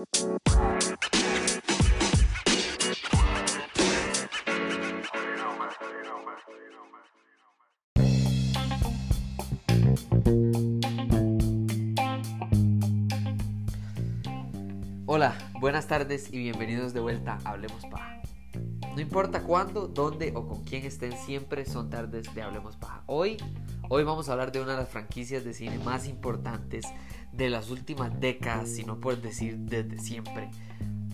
Hola, buenas tardes y bienvenidos de vuelta a Hablemos Paja. No importa cuándo, dónde o con quién estén, siempre son tardes de Hablemos Paja. Hoy, hoy vamos a hablar de una de las franquicias de cine más importantes de las últimas décadas, si no por decir desde siempre.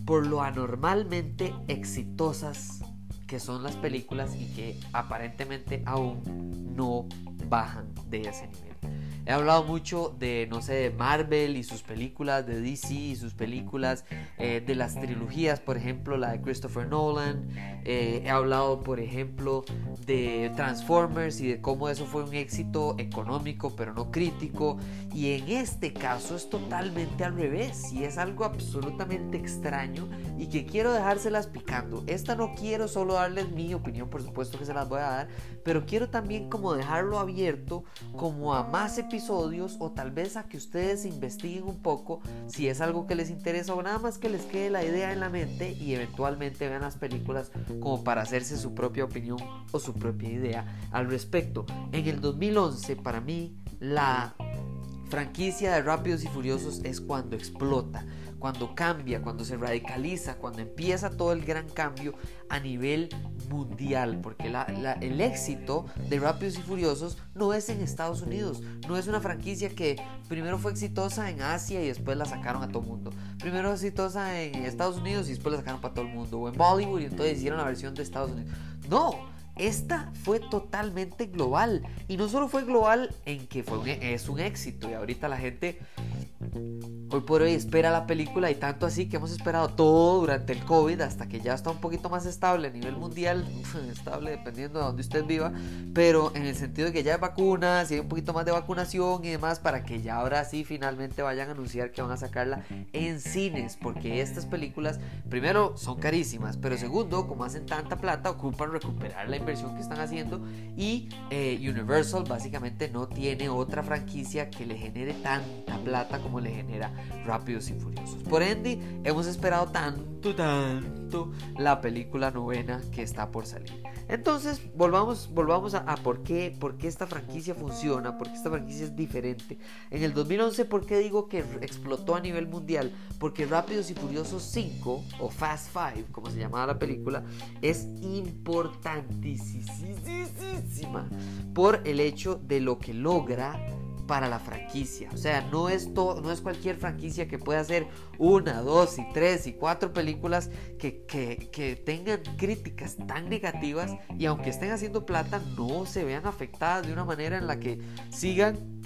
Por lo anormalmente exitosas que son las películas y que aparentemente aún no bajan de ese nivel. He hablado mucho de, no sé, de Marvel y sus películas, de DC y sus películas, eh, de las trilogías, por ejemplo, la de Christopher Nolan. Eh, he hablado, por ejemplo, de Transformers y de cómo eso fue un éxito económico, pero no crítico. Y en este caso es totalmente al revés y es algo absolutamente extraño y que quiero dejárselas picando. Esta no quiero solo darles mi opinión, por supuesto que se las voy a dar, pero quiero también como dejarlo abierto como a más episodios episodios o tal vez a que ustedes investiguen un poco si es algo que les interesa o nada más que les quede la idea en la mente y eventualmente vean las películas como para hacerse su propia opinión o su propia idea al respecto. En el 2011 para mí la franquicia de Rápidos y Furiosos es cuando explota cuando cambia, cuando se radicaliza, cuando empieza todo el gran cambio a nivel mundial, porque el éxito de Rápidos y Furiosos no es en Estados Unidos, no es una franquicia que primero fue exitosa en Asia y después la sacaron a todo el mundo, primero exitosa en Estados Unidos y después la sacaron para todo el mundo, o en Bollywood y entonces hicieron la versión de Estados Unidos. No, esta fue totalmente global. Y no solo fue global en que fue es un éxito. Y ahorita la gente hoy por hoy espera la película. Y tanto así que hemos esperado todo durante el COVID hasta que ya está un poquito más estable a nivel mundial. estable dependiendo de donde usted viva. Pero en el sentido de que ya hay vacunas y hay un poquito más de vacunación y demás. Para que ya ahora sí finalmente vayan a anunciar que van a sacarla en cines. Porque estas películas, primero, son carísimas. Pero segundo, como hacen tanta plata, ocupan recuperar la inversión que están haciendo y eh, Universal básicamente no tiene otra franquicia que le genere tanta plata como le genera Rápidos y Furiosos. Por ende, hemos esperado tanto, tanto la película novena que está por salir. Entonces, volvamos, volvamos a, por, qué, por qué esta franquicia funciona, por qué esta franquicia es diferente. En el 2011, ¿por qué digo que explotó a nivel mundial? Porque Rápidos y Furiosos 5, o Fast Five, como se llamaba la película, es importantísima por el hecho de lo que logra para la franquicia. O sea, no es, no es cualquier franquicia que pueda hacer una, dos y tres y cuatro películas que, que, tengan críticas tan negativas y aunque estén haciendo plata no se vean afectadas de una manera en la que sigan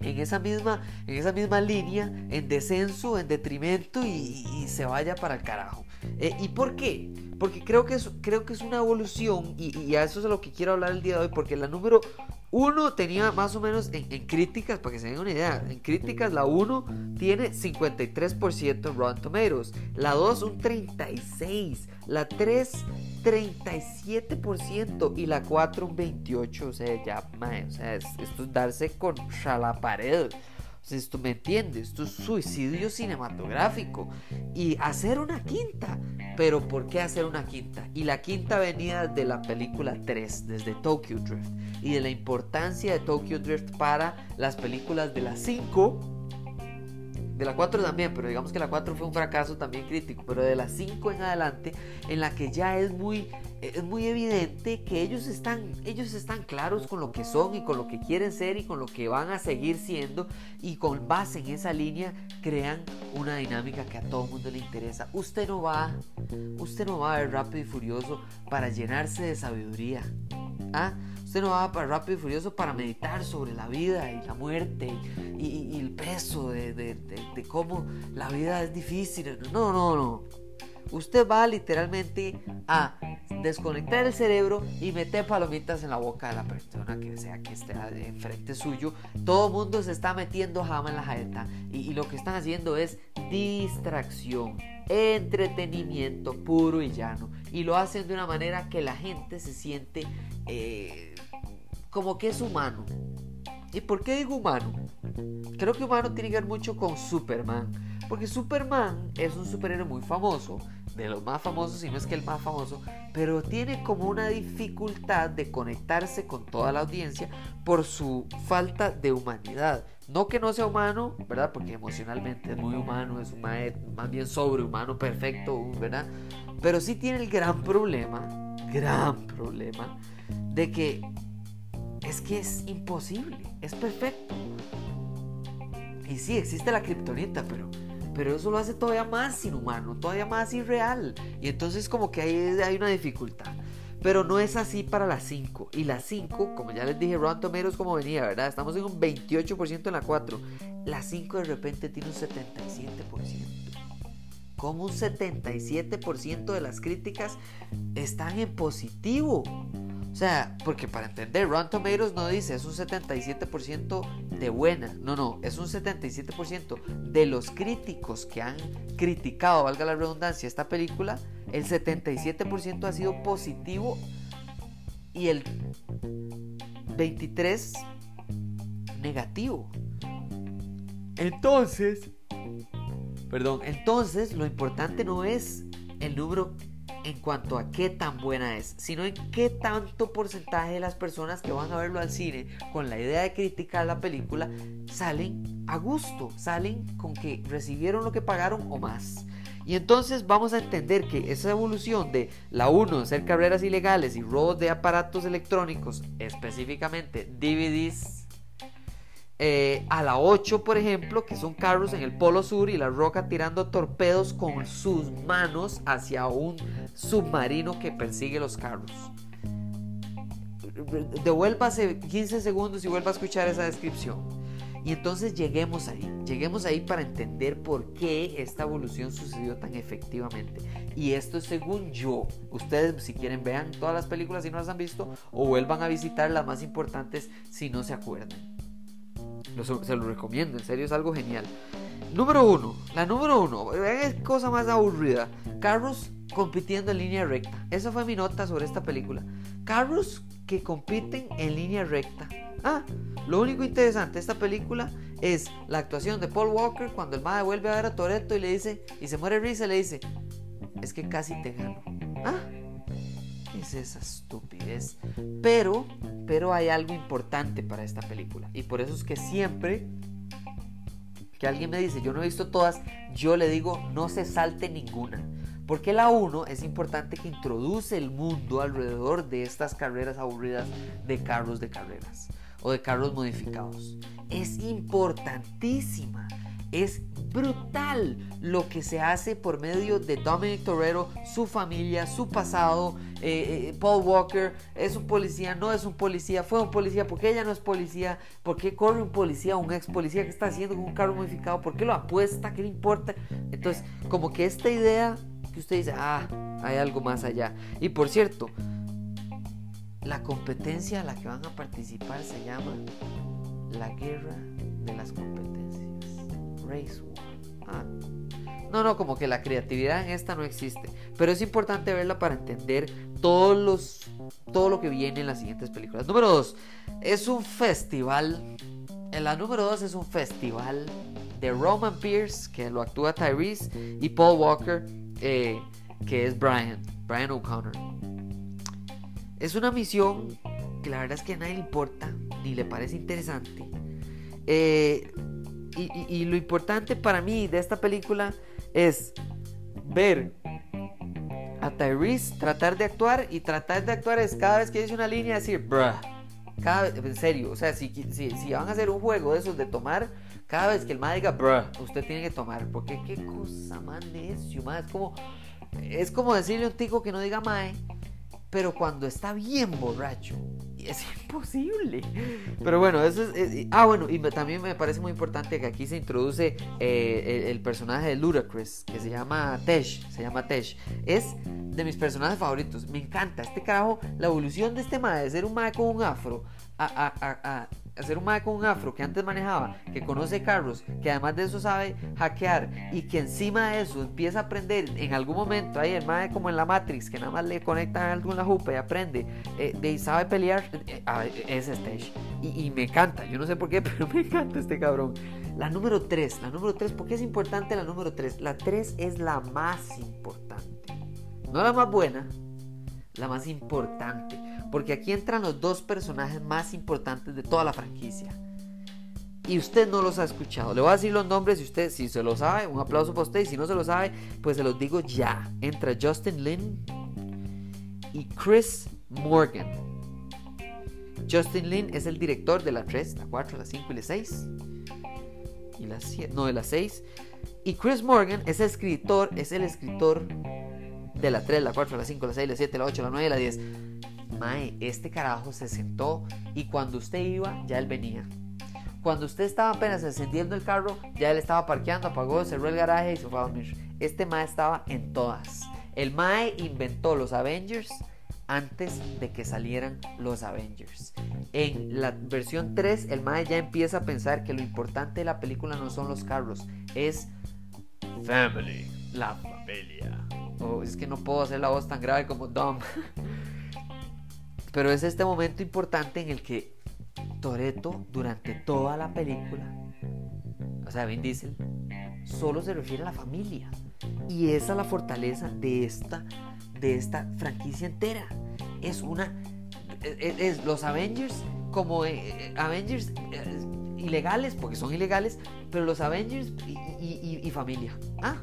en esa misma, en esa misma línea, en descenso, en detrimento y, se vaya para el carajo. Eh, ¿Y por qué? Porque creo que es, creo que es una evolución y, y, a eso es a lo que quiero hablar el día de hoy, porque la número uno tenía más o menos en, críticas, para que se den una idea, en críticas la 1 tiene 53% Rotten Tomatoes, la 2 un 36%, la 3 37% y la 4 un 28%, o sea, ya, o sea, esto es darse con la pared. Sea, esto me entiendes, esto es suicidio cinematográfico. Y hacer una quinta. Pero ¿por qué hacer una quinta? Y la quinta venía de la película 3, desde Tokyo Drift. Y de la importancia de Tokyo Drift para las películas de las 5 de la 4 también, pero digamos que la 4 fue un fracaso también crítico, pero de la 5 en adelante, en la que ya es muy, es muy evidente que ellos están, ellos están claros con lo que son y con lo que quieren ser y con lo que van a seguir siendo y con base en esa línea crean una dinámica que a todo el mundo le interesa. Usted no va, usted no va a ver rápido y furioso para llenarse de sabiduría. ¿Ah? Usted no va para Rápido y Furioso para meditar sobre la vida y la muerte y, el peso de, cómo la vida es difícil. No, no, no. Usted va literalmente a desconectar el cerebro y meter palomitas en la boca de la persona que sea que esté enfrente suyo. Todo el mundo se está metiendo jama en la jaeta y, y lo que están haciendo es distracción entretenimiento puro y llano. Y lo hacen de una manera que la gente se siente eh, como que es humano. ¿Y por qué digo humano? Creo que humano tiene que ver mucho con Superman. Porque Superman es un superhéroe muy famoso, de los más famosos, si no es que el más famoso, pero tiene como una dificultad de conectarse con toda la audiencia por su falta de humanidad. No que no sea humano, ¿verdad? Porque emocionalmente es muy humano, es más bien sobrehumano, perfecto, ¿verdad? Pero sí tiene el gran problema, gran problema, de que es que es imposible, es perfecto. Y sí, existe la kriptonita, pero, pero eso lo hace todavía más inhumano, todavía más irreal. Y entonces como que hay, hay una dificultad. Pero no es así para las 5. Y las 5, como ya les dije, Rotten Tomatoes como venía, ¿verdad? Estamos en un 28% en la 4. La 5 de repente tiene un 77%. Como un 77% de las críticas están en positivo. O sea, porque para entender, Rotten Tomatoes no dice es un 77% de buena. No, no, es un 77% de los críticos que han criticado, valga la redundancia, esta película. El 77% ha sido positivo y el 23% negativo. Entonces, perdón, entonces lo importante no es el número en cuanto a qué tan buena es, sino en qué tanto porcentaje de las personas que van a verlo al cine con la idea de criticar la película salen a gusto, salen con que recibieron lo que pagaron o más. Y entonces vamos a entender que esa evolución de la 1, ser carreras ilegales y robos de aparatos electrónicos, específicamente DVDs, eh, a la 8, por ejemplo, que son carros en el Polo Sur y la Roca tirando torpedos con sus manos hacia un submarino que persigue los carros. Devuélvase 15 segundos y vuelva a escuchar esa descripción. Y entonces lleguemos ahí, lleguemos ahí para entender por qué esta evolución sucedió tan efectivamente. Y esto según yo, ustedes si quieren vean todas las películas si no las han visto o vuelvan a visitar las más importantes si no se acuerdan se lo recomiendo, en serio es algo genial. Número uno, la número uno, qué cosa más aburrida. Carros compitiendo en línea recta. Esa fue mi nota sobre esta película. Carros que compiten en línea recta. Ah, lo único interesante de esta película es la actuación de Paul Walker cuando el madre vuelve a ver a Toreto y le dice, y se muere risa, le dice, es que casi te gano. Ah, es esa estupidez? Pero, pero hay algo importante para esta película. Y por eso es que siempre que alguien me dice, yo no he visto todas, yo le digo, no se salte ninguna. Porque la 1 es importante que introduce el mundo alrededor de estas carreras aburridas de carros de carreras o de carros modificados. Es importantísima. Es brutal lo que se hace por medio de Dominic Torero, su familia, su pasado. Eh, eh, Paul Walker es un policía, no es un policía, fue un policía, porque ella no es policía, por qué corre un policía, un ex policía que está haciendo con un carro modificado, por qué lo apuesta, qué le importa. Entonces, como que esta idea que usted dice, ah, hay algo más allá. Y por cierto, la competencia a la que van a participar se llama la guerra de las competencias. Race ah. No, no, como que la creatividad en esta no existe. Pero es importante verla para entender todos los, todo lo que viene en las siguientes películas. Número 2. Es un festival. En la número 2 es un festival de Roman Pierce, que lo actúa Tyrese, y Paul Walker, eh, que es Brian, Brian O'Connor. Es una misión que la verdad es que a nadie le importa, ni le parece interesante. Eh, y, lo importante para mí de esta película es ver a Tyrese tratar de actuar y tratar de actuar es cada vez que dice una línea decir, bruh. Cada, en serio, o sea, si, si, van a hacer un juego de esos de tomar, cada vez que el madre diga, bruh, usted tiene que tomar. Porque qué cosa más necio, más. Es como, es como decirle a un tico que no diga mae, pero cuando está bien borracho es imposible. Pero bueno, eso es, ah, bueno, y también me parece muy importante que aquí se introduce eh, el, personaje de Ludacris, que se llama Tesh, se llama Tesh. Es de mis personajes favoritos. Me encanta este carajo, la evolución de este mae, de ser un mae con un afro a, a, a hacer un mae con un afro que antes manejaba, que conoce carros, que además de eso sabe hackear y que encima de eso empieza a aprender en algún momento, ahí el mae como en la Matrix, que nada más le conectan algo en la jupa y aprende, eh, y sabe pelear, eh, ese Stage. Y, me encanta, yo no sé por qué, pero me encanta este cabrón. La número 3, la número 3, ¿por qué es importante la número 3? La 3 es la más importante. No la más buena, la más importante. Porque aquí entran los dos personajes más importantes de toda la franquicia. Y usted no los ha escuchado. Le voy a decir los nombres y usted, si se lo sabe, un aplauso para usted. Y si no se lo sabe, pues se los digo ya. Entra Justin Lin y Chris Morgan. Justin Lin es el director de la 3, la 4, la 5 y la 6. Y la 7, no, de la 6. Y Chris Morgan es el escritor, es el escritor de la 3, la 4, la 5, la 6, la 7, la 8, la 9 y la 10. Mae, este carajo se sentó y cuando usted iba, ya él venía. Cuando usted estaba apenas encendiendo el carro, ya él estaba parqueando, apagó, cerró el garaje y se fue a dormir. Este Mae estaba en todas. El Mae inventó los Avengers antes de que salieran los Avengers. En la versión 3, el Mae ya empieza a pensar que lo importante de la película no son los carros, es Family, la familia. Oh, es que no puedo hacer la voz tan grave como Dom. Pero es este momento importante en el que Toreto, durante toda la película, o sea, Vin Diesel, solo se refiere a la familia. Y esa es la fortaleza de esta, de esta franquicia entera. Es una. Es, los Avengers como eh, Avengers eh, ilegales, porque son ilegales, pero los Avengers y, y familia. Ah,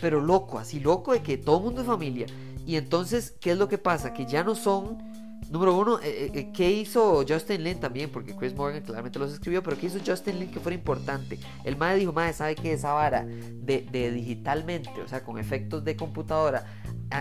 pero loco, así loco de que todo el mundo es familia. Y entonces, ¿qué es lo que pasa? Que ya no son Número uno, eh, eh, eh, ¿qué hizo Justin Lin también? Porque Chris Morgan claramente los escribió, pero ¿qué hizo Justin Lin que fuera importante? El MAE dijo, MAE, ¿sabe qué? Esa vara de, de digitalmente, o sea, con efectos de computadora,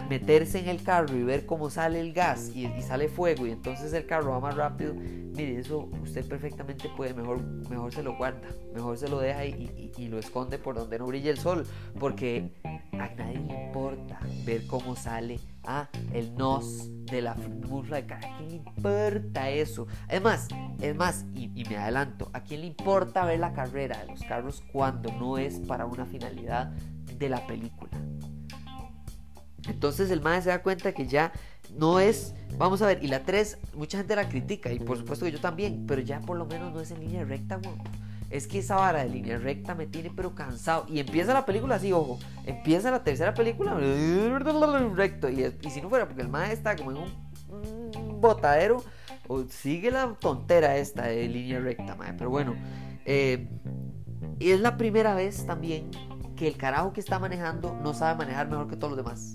meterse en el carro y ver cómo sale el gas y, sale fuego y entonces el carro va más rápido, mire, eso usted perfectamente puede, mejor, mejor se lo guarda, mejor se lo deja y, lo esconde por donde no brilla el sol, porque a nadie le importa ver cómo sale ah, el nos de la musla de cara. ¿A quién le importa eso? Además, es más, y, me adelanto, ¿a quién le importa ver la carrera de los carros cuando no es para una finalidad de la película? Entonces el MAE se da cuenta que ya no es, vamos a ver, y la 3, mucha gente la critica, y por supuesto que yo también, pero ya por lo menos no es en línea recta, Es que esa vara de línea recta me tiene pero cansado. Y empieza la película así, ojo. Empieza la tercera película recto. Y, si no fuera porque el MAE está como en un, botadero, o sigue la tontera esta de línea recta, mae. Pero bueno, eh, y es la primera vez también que el carajo que está manejando no sabe manejar mejor que todos los demás.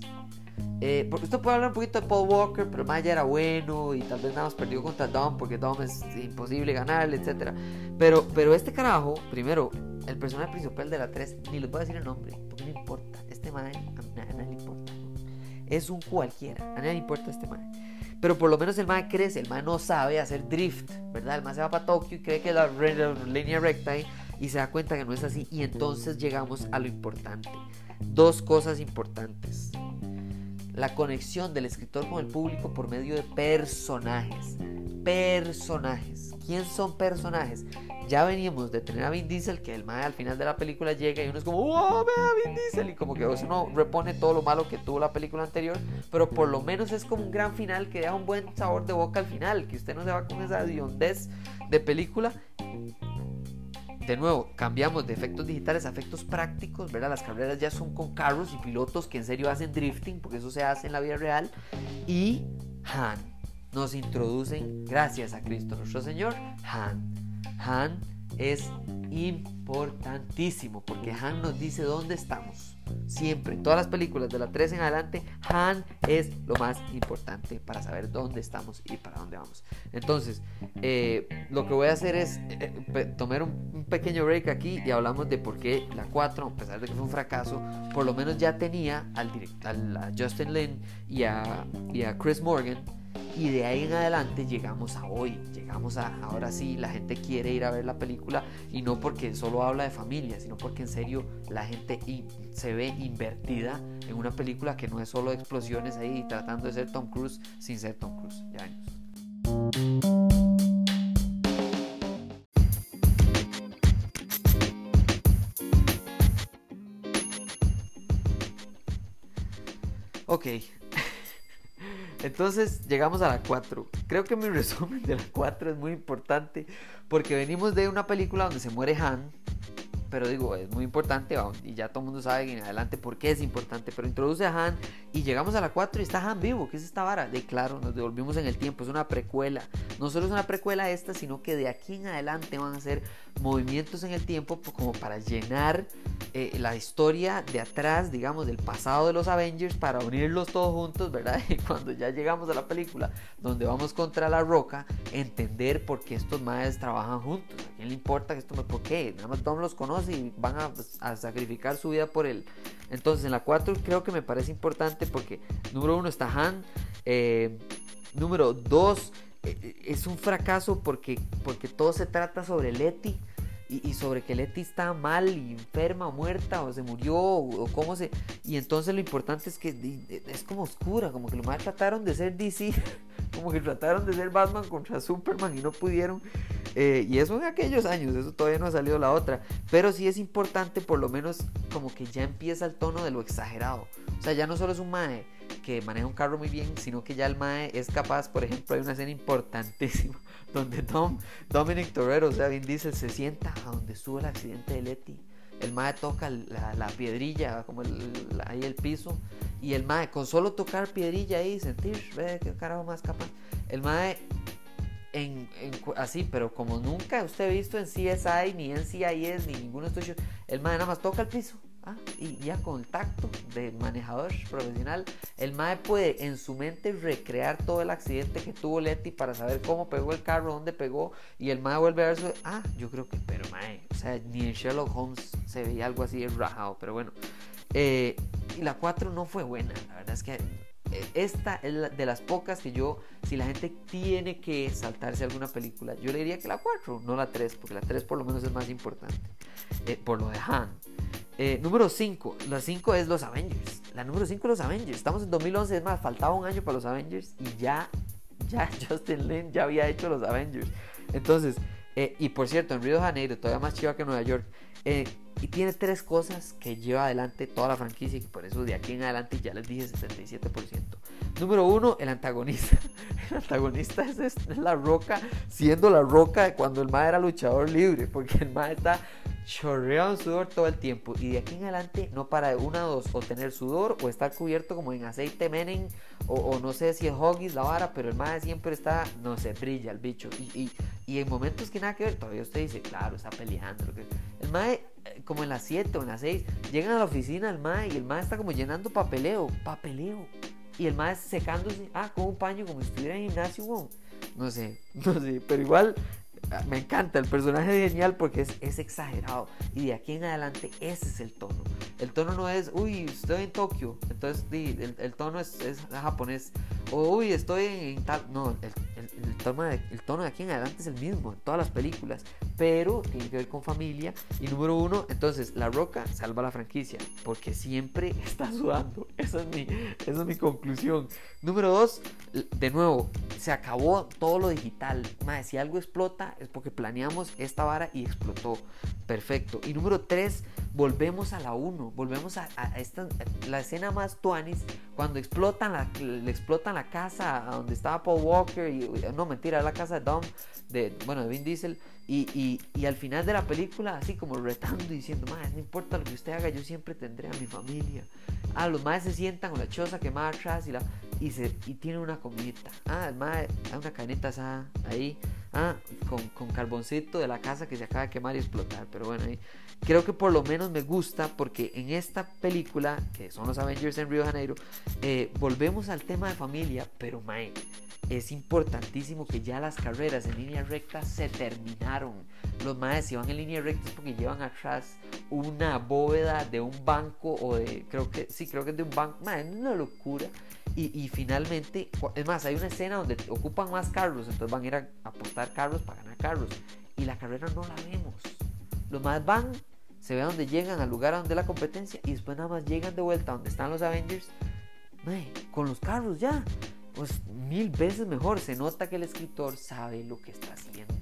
Eh, porque esto puede hablar un poquito de Paul Walker, pero Maya era bueno y tal vez nada más perdió contra Dom porque Dom es imposible ganarle, etc. Pero, pero este carajo, primero, el personaje principal de la 3, ni les voy a decir el nombre, porque no importa. Este man a nadie le importa. Es un cualquiera, a nadie le importa este man. Pero por lo menos el man crece, el man no sabe hacer drift, ¿verdad? El man se va para Tokio y cree que la, la línea recta y se da cuenta que no es así. Y entonces llegamos a lo importante. Dos cosas importantes la conexión del escritor con el público por medio de personajes. Personajes. ¿Quién son personajes? Ya veníamos de tener a Vin Diesel, que el mae al final de la película llega y uno es como, ¡wow! Ve a Vin Diesel. Y como que uno repone todo lo malo que tuvo la película anterior, pero por lo menos es como un gran final que deja un buen sabor de boca al final, que usted no se va con esa hediondez de película de nuevo, cambiamos de efectos digitales a efectos prácticos, ¿verdad? Las carreras ya son con carros y pilotos que en serio hacen drifting, porque eso se hace en la vida real. Y Han, nos introducen, gracias a Cristo nuestro Señor, Han. Han es importantísimo, porque Han nos dice dónde estamos. Siempre, todas las películas de la 3 en adelante, Han es lo más importante para saber dónde estamos y para dónde vamos. Entonces, eh, lo que voy a hacer es eh, tomar un, pequeño break aquí y hablamos de por qué la 4, a pesar de que fue un fracaso, por lo menos ya tenía al, al a Justin Lin y a, y a Chris Morgan y de ahí en adelante llegamos a hoy, llegamos a ahora sí, la gente quiere ir a ver la película y no porque solo habla de familia, sino porque en serio la gente se ve invertida en una película que no es solo explosiones ahí tratando de ser Tom Cruise sin ser Tom Cruise. Ya años. Ok, Entonces llegamos a la 4. Creo que mi resumen de la 4 es muy importante porque venimos de una película donde se muere Han, pero digo, es muy importante y ya todo el mundo sabe en adelante por qué es importante, pero introduce a Han y llegamos a la 4 y está Han vivo, ¿qué es esta vara? De claro, nos devolvimos en el tiempo, es una precuela, no solo es una precuela esta, sino que de aquí en adelante van a ser movimientos en el tiempo como para llenar eh, la historia de atrás, digamos, del pasado de los Avengers para unirlos todos juntos, ¿verdad? Y cuando ya llegamos a la película donde vamos contra la roca, entender por qué estos madres trabajan juntos. ¿A quién le importa esto. ¿Por qué? Nada más Tom los conoce y van pues, a, sacrificar su vida por él. Entonces en la 4 creo que me parece importante porque número uno está Han. Eh, número 2 eh, es un fracaso porque, porque todo se trata sobre Letty y, sobre que Letty está mal enferma muerta o se murió o, cómo se... Y entonces lo importante es que es como oscura, como que lo más trataron de ser DC, como que trataron de ser Batman contra Superman y no pudieron. Eh, y eso en aquellos años, eso todavía no ha salido la otra. Pero sí es importante por lo menos como que ya empieza el tono de lo exagerado. O sea, ya no solo es un mae que maneja un carro muy bien, sino que ya el mae es capaz, por ejemplo, hay una escena importantísima donde Tom, Dominic Torrero, o sea, Vin Diesel, se sienta a donde estuvo el accidente de Letty. El mae toca la, piedrilla, como ahí el piso, y el mae, con solo tocar piedrilla ahí, sentir, ve qué carajo más capaz. El mae, así, pero como nunca usted ha visto en CSI, ni en CIS, ni ninguno de estos el mae nada más toca el piso Ah, y ya con el tacto de manejador profesional, el MAE puede en su mente recrear todo el accidente que tuvo Letty para saber cómo pegó el carro, dónde pegó, y el MAE vuelve a ver su... Ah, yo creo que, pero MAE, o sea, ni en Sherlock Holmes se veía algo así rajado, pero bueno. Eh, y la 4 no fue buena, la verdad es que eh, esta es de las pocas que yo, si la gente tiene que saltarse alguna película, yo le diría que la 4, no la 3, porque la 3 por lo menos es más importante, eh, por lo de Han. Eh, número 5. La 5 es los Avengers. La número 5 es los Avengers. Estamos en 2011, es más, faltaba un año para los Avengers y ya, ya Justin Lin ya había hecho los Avengers. Entonces, eh, y por cierto, en Río de Janeiro, todavía más chiva que Nueva York. Eh, y tiene tres cosas que lleva adelante toda la franquicia y por eso de aquí en adelante ya les dije 77%. Número uno, el antagonista. El antagonista es, la roca, siendo la roca cuando el MAE era luchador libre, porque el MAE está chorreado sudor todo el tiempo y de aquí en adelante no para de una o dos o tener sudor o estar cubierto como en aceite menen o, no sé si es hoggies la vara pero el mae siempre está no sé brilla el bicho y, y, en momentos que nada que ver todavía usted dice claro está peleando el mae como en las 7 o en las 6 llegan a la oficina el mae y el mae está como llenando papeleo papeleo. Y el mae secándose ah con un paño como si estuviera en gimnasio no sé no sé pero igual Ah, me encanta, el personaje es genial porque es, exagerado. Y de aquí en adelante ese es el tono. El tono no es, uy, estoy en Tokio, entonces el, tono es, japonés, o uy, estoy en, tal, no, el, el tono de aquí en adelante es el mismo en todas las películas, pero tiene que ver con familia. Y número uno, entonces La Roca salva la franquicia porque siempre está sudando, esa es mi, esa es mi conclusión. Número dos, de nuevo, se acabó todo lo digital, más si algo explota es porque planeamos esta vara y explotó. Perfecto. Y número 3, volvemos a la 1. Volvemos a, esta, la escena más tuanis. Cuando explotan la, le explotan la casa donde estaba Paul Walker. Y, no, mentira, la casa de Dom, de, bueno, de Vin Diesel. Y, y, al final de la película, así como retando diciendo, más no importa lo que usted haga, yo siempre tendré a mi familia. Ah, los más se sientan con la choza quemada atrás y, la, y, se, y tiene una comidita. Ah, el más, hay una caneta asada ahí. Ah, con, con, carboncito de la casa que se acaba de quemar y explotar. Pero bueno, ahí, creo que por lo menos me gusta porque en esta película, que son los Avengers en Río de Janeiro, eh, volvemos al tema de familia, pero mae es importantísimo que ya las carreras en línea recta se terminaron. Los maes si van en línea recta es porque llevan atrás una bóveda de un banco o de, creo que, sí, creo que es de un banco. Mae, es una locura. Y, finalmente, es más, hay una escena donde ocupan más carros, entonces van a ir a apostar carros para ganar carros. Y la carrera no la vemos. Los más van, se ve donde llegan al lugar donde la competencia y después nada más llegan de vuelta donde están los Avengers. Con los carros ya pues mil veces mejor. Se nota que el escritor sabe lo que está haciendo.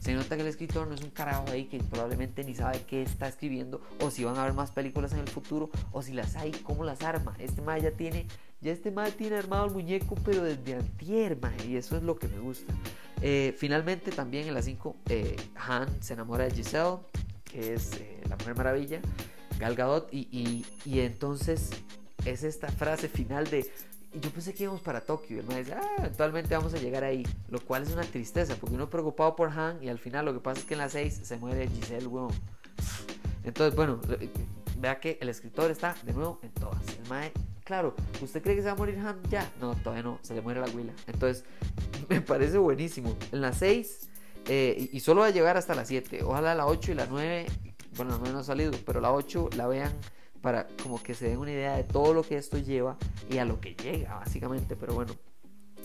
Se nota que el escritor no es un carajo ahí que probablemente ni sabe qué está escribiendo, o si van a haber más películas en el futuro, o si las hay, cómo las arma. Este mae ya tiene, ya este mae tiene armado el muñeco, pero desde antier, mae, y eso es lo que me gusta. Eh, finalmente, también en las 5, eh, Han se enamora de Giselle, que es eh, la Mujer Maravilla, Gal Gadot, y, y, y entonces es esta frase final de yo pensé que íbamos para Tokio. Y el maestro dice, ah, eventualmente vamos a llegar ahí. Lo cual es una tristeza, porque uno preocupado por Han y al final lo que pasa es que en las 6 se muere Giselle, weón. Entonces, bueno, vea que el escritor está de nuevo en todas. El mae, claro, ¿usted cree que se va a morir Han ya? No, todavía no, se le muere la huila. Entonces, me parece buenísimo. En las 6, eh, y solo va a llegar hasta las 7. Ojalá la 8 y la 9, bueno, la 9 no ha salido, pero la 8 la vean para como que se den una idea de todo lo que esto lleva y a lo que llega básicamente, pero bueno.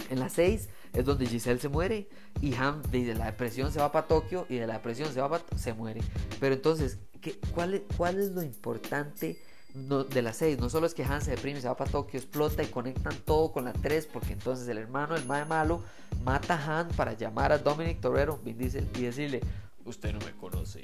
En la 6 es donde Giselle se muere y Han de la depresión se va para Tokio y de la depresión se va para se muere. Pero entonces, ¿qué, ¿cuál es lo importante de la 6? No solo es que Han se deprime, se va para Tokio, explota y conectan todo con la 3 porque entonces el hermano, el más malo, mata a Han para llamar a Dominic Torero, Vin y decirle, usted no me conoce,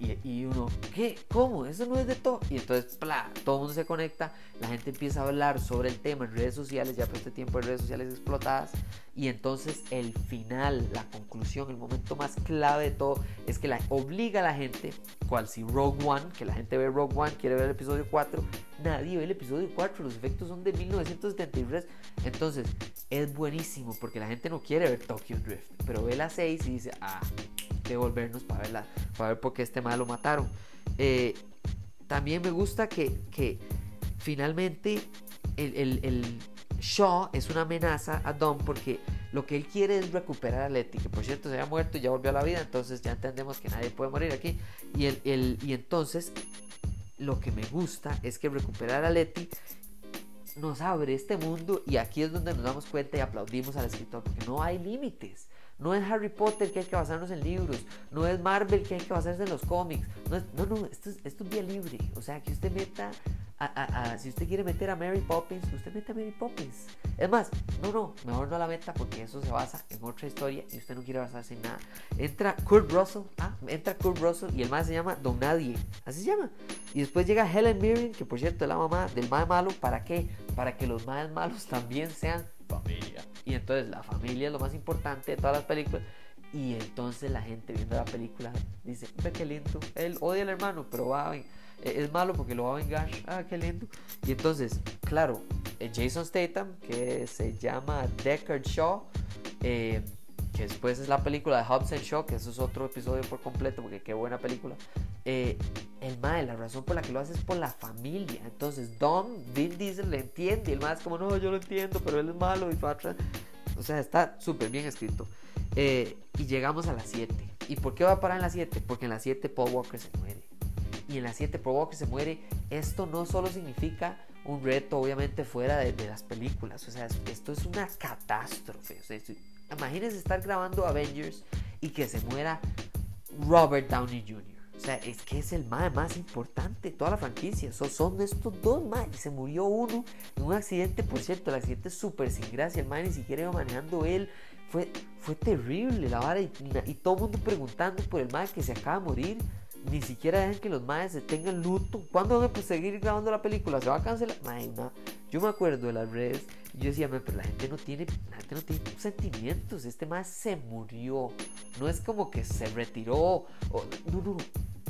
Y, uno, ¿qué? ¿Cómo? Eso no es de todo. Y entonces, ¡pla! todo el mundo se conecta, la gente empieza a hablar sobre el tema en redes sociales, ya por este tiempo en redes sociales explotadas. Y entonces el final, la conclusión, el momento más clave de todo es que la, obliga a la gente, cual si Rogue One, que la gente ve Rogue One, quiere ver el episodio 4, nadie ve el episodio 4, los efectos son de 1973. Entonces es buenísimo porque la gente no quiere ver Tokyo Drift, pero ve la 6 y dice, ah volvernos para, verla, para ver por qué este mal lo mataron. Eh, también me gusta que, que finalmente el, el, Shaw es una amenaza a Don porque lo que él quiere es recuperar a Letty, que por cierto se había muerto y ya volvió a la vida, entonces ya entendemos que nadie puede morir aquí. Y, el, el, y entonces lo que me gusta es que recuperar a Letty nos abre este mundo y aquí es donde nos damos cuenta y aplaudimos al escritor porque no hay límites. No es Harry Potter que hay que basarnos en libros. No es Marvel que hay que basarse en los cómics. No, no, no esto, es, esto es vía libre. O sea, que usted meta, si usted quiere meter a Mary Poppins, usted mete a Mary Poppins. Es más, no, no, mejor no la meta porque eso se basa en otra historia y usted no quiere basarse en nada. Entra Kurt Russell, ah, entra Kurt Russell y el más se llama Don Nadie. Así se llama. Y después llega Helen Mirren, que por cierto es la mamá del más malo. ¿Para qué? Para que los más malos también sean familia. Y entonces la familia es lo más importante de todas las películas. Y entonces la gente viendo la película dice, ve qué lindo. Él odia al hermano, pero va a eh, es malo porque lo va a vengar. Ah, qué lindo. Y entonces, claro, eh, Jason Statham, que se llama Deckard Shaw, eh, que después es la película de Hobbs and Shaw, que eso es otro episodio por completo, porque qué buena película. el mae, la razón por la que lo hace es por la familia. Entonces, Don, Vin Diesel le entiende, y el mae es como, no, yo lo entiendo, pero él es malo y va. O sea, está súper bien escrito. Eh, y llegamos a las 7. ¿Y por qué va a parar en las 7? Porque en las 7 Paul Walker se muere. Y en las 7 Paul Walker se muere. Esto no solo significa un reto, obviamente, fuera de, las películas. O sea, esto es una catástrofe. Imagínense estar grabando Avengers y que se muera Robert Downey Jr. O sea, es que es el mae más importante de toda la franquicia. Son, son estos dos mae. Se murió uno en un accidente, por cierto. El accidente es súper sin gracia. El mae ni siquiera iba manejando él. Fue, fue terrible la vara. Y, todo mundo preguntando por el mae que se acaba de morir. Ni siquiera dejan que los maes se tengan luto. ¿Cuándo van a seguir grabando la película? ¿Se va a cancelar? Mae, Yo me acuerdo de las redes. Yo decía, pero la gente no tiene, la gente no tiene sentimientos. Este mae se murió. No es como que se retiró. O, no, no,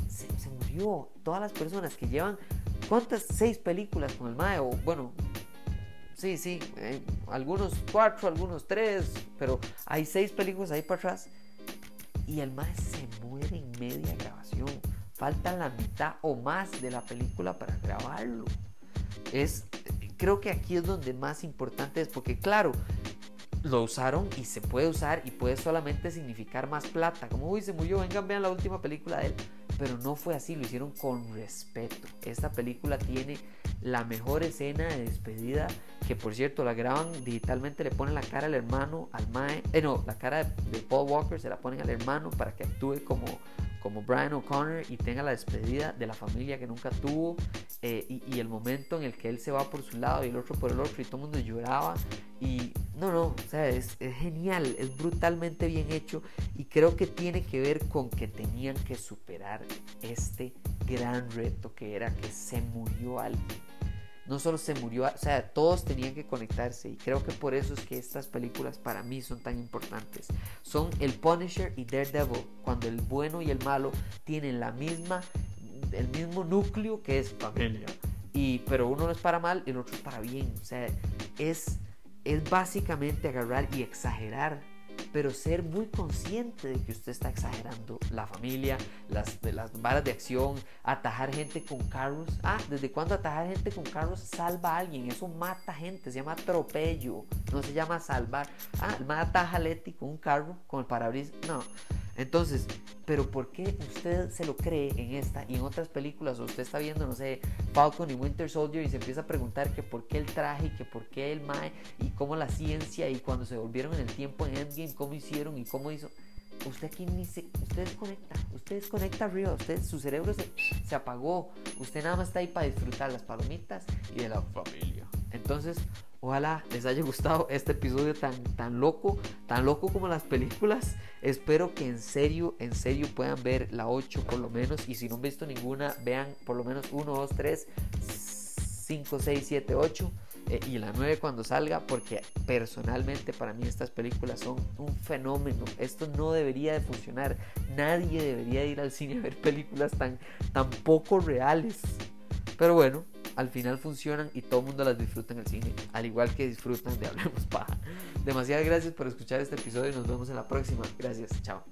se, murió. Todas las personas que llevan, ¿cuántas? Seis películas con el Mae, o bueno, sí, sí, eh, algunos cuatro, algunos tres, pero hay seis películas ahí para atrás. Y el Mae se muere en media grabación. Falta la mitad o más de la película para grabarlo. Es, creo que aquí es donde más importante es, porque claro, lo usaron y se puede usar y puede solamente significar más plata. Como, uy, se murió, vengan, vean la última película de él pero no fue así, lo hicieron con respeto. Esta película tiene la mejor escena de despedida, que por cierto la graban digitalmente, le ponen la cara al hermano, al Mae, eh, no, la cara de Paul Walker se la ponen al hermano para que actúe como, como Brian O'Connor y tenga la despedida de la familia que nunca tuvo eh, y, el momento en el que él se va por su lado y el otro por el otro y todo el mundo lloraba Y no, no, o sea, es, genial, es brutalmente bien hecho y creo que tiene que ver con que tenían que superar este gran reto que era que se murió alguien. No solo se murió, o sea, todos tenían que conectarse y creo que por eso es que estas películas para mí son tan importantes. Son el Punisher y Daredevil, cuando el bueno y el malo tienen la misma, el mismo núcleo que es familia. Y, pero uno es para mal y el otro es para bien. O sea, es, es básicamente agarrar y exagerar pero ser muy consciente de que usted está exagerando la familia, las, las varas de acción, atajar gente con carros. Ah, ¿desde cuándo atajar gente con carros salva a alguien? Eso mata gente, se llama atropello, no se llama salvar. Ah, mata a Leti con un carro, con el parabrisas. No. Entonces, pero ¿por qué usted se lo cree en esta y en otras películas? O usted está viendo, no sé, Falcon y Winter Soldier y se empieza a preguntar que por qué el traje y que por qué el Mae y cómo la ciencia y cuando se volvieron en el tiempo en Endgame, cómo hicieron y cómo hizo. Usted aquí ni se, usted desconecta, usted desconecta arriba, usted, su cerebro se, se apagó, usted nada más está ahí para disfrutar las palomitas y de la familia. Entonces, Ojalá les haya gustado este episodio tan, tan loco, tan loco como las películas. Espero que en serio, en serio puedan ver la 8 por lo menos. Y si no han visto ninguna, vean por lo menos 1, 2, 3, 5, 6, 7, 8 y la 9 cuando salga. Porque personalmente para mí estas películas son un fenómeno. Esto no debería de funcionar. Nadie debería ir al cine a ver películas tan, tan poco reales. Pero bueno, al final funcionan y todo el mundo las disfruta en el cine, al igual que disfrutan de Hablemos Paja. Demasiadas gracias por escuchar este episodio y nos vemos en la próxima. Gracias, chao.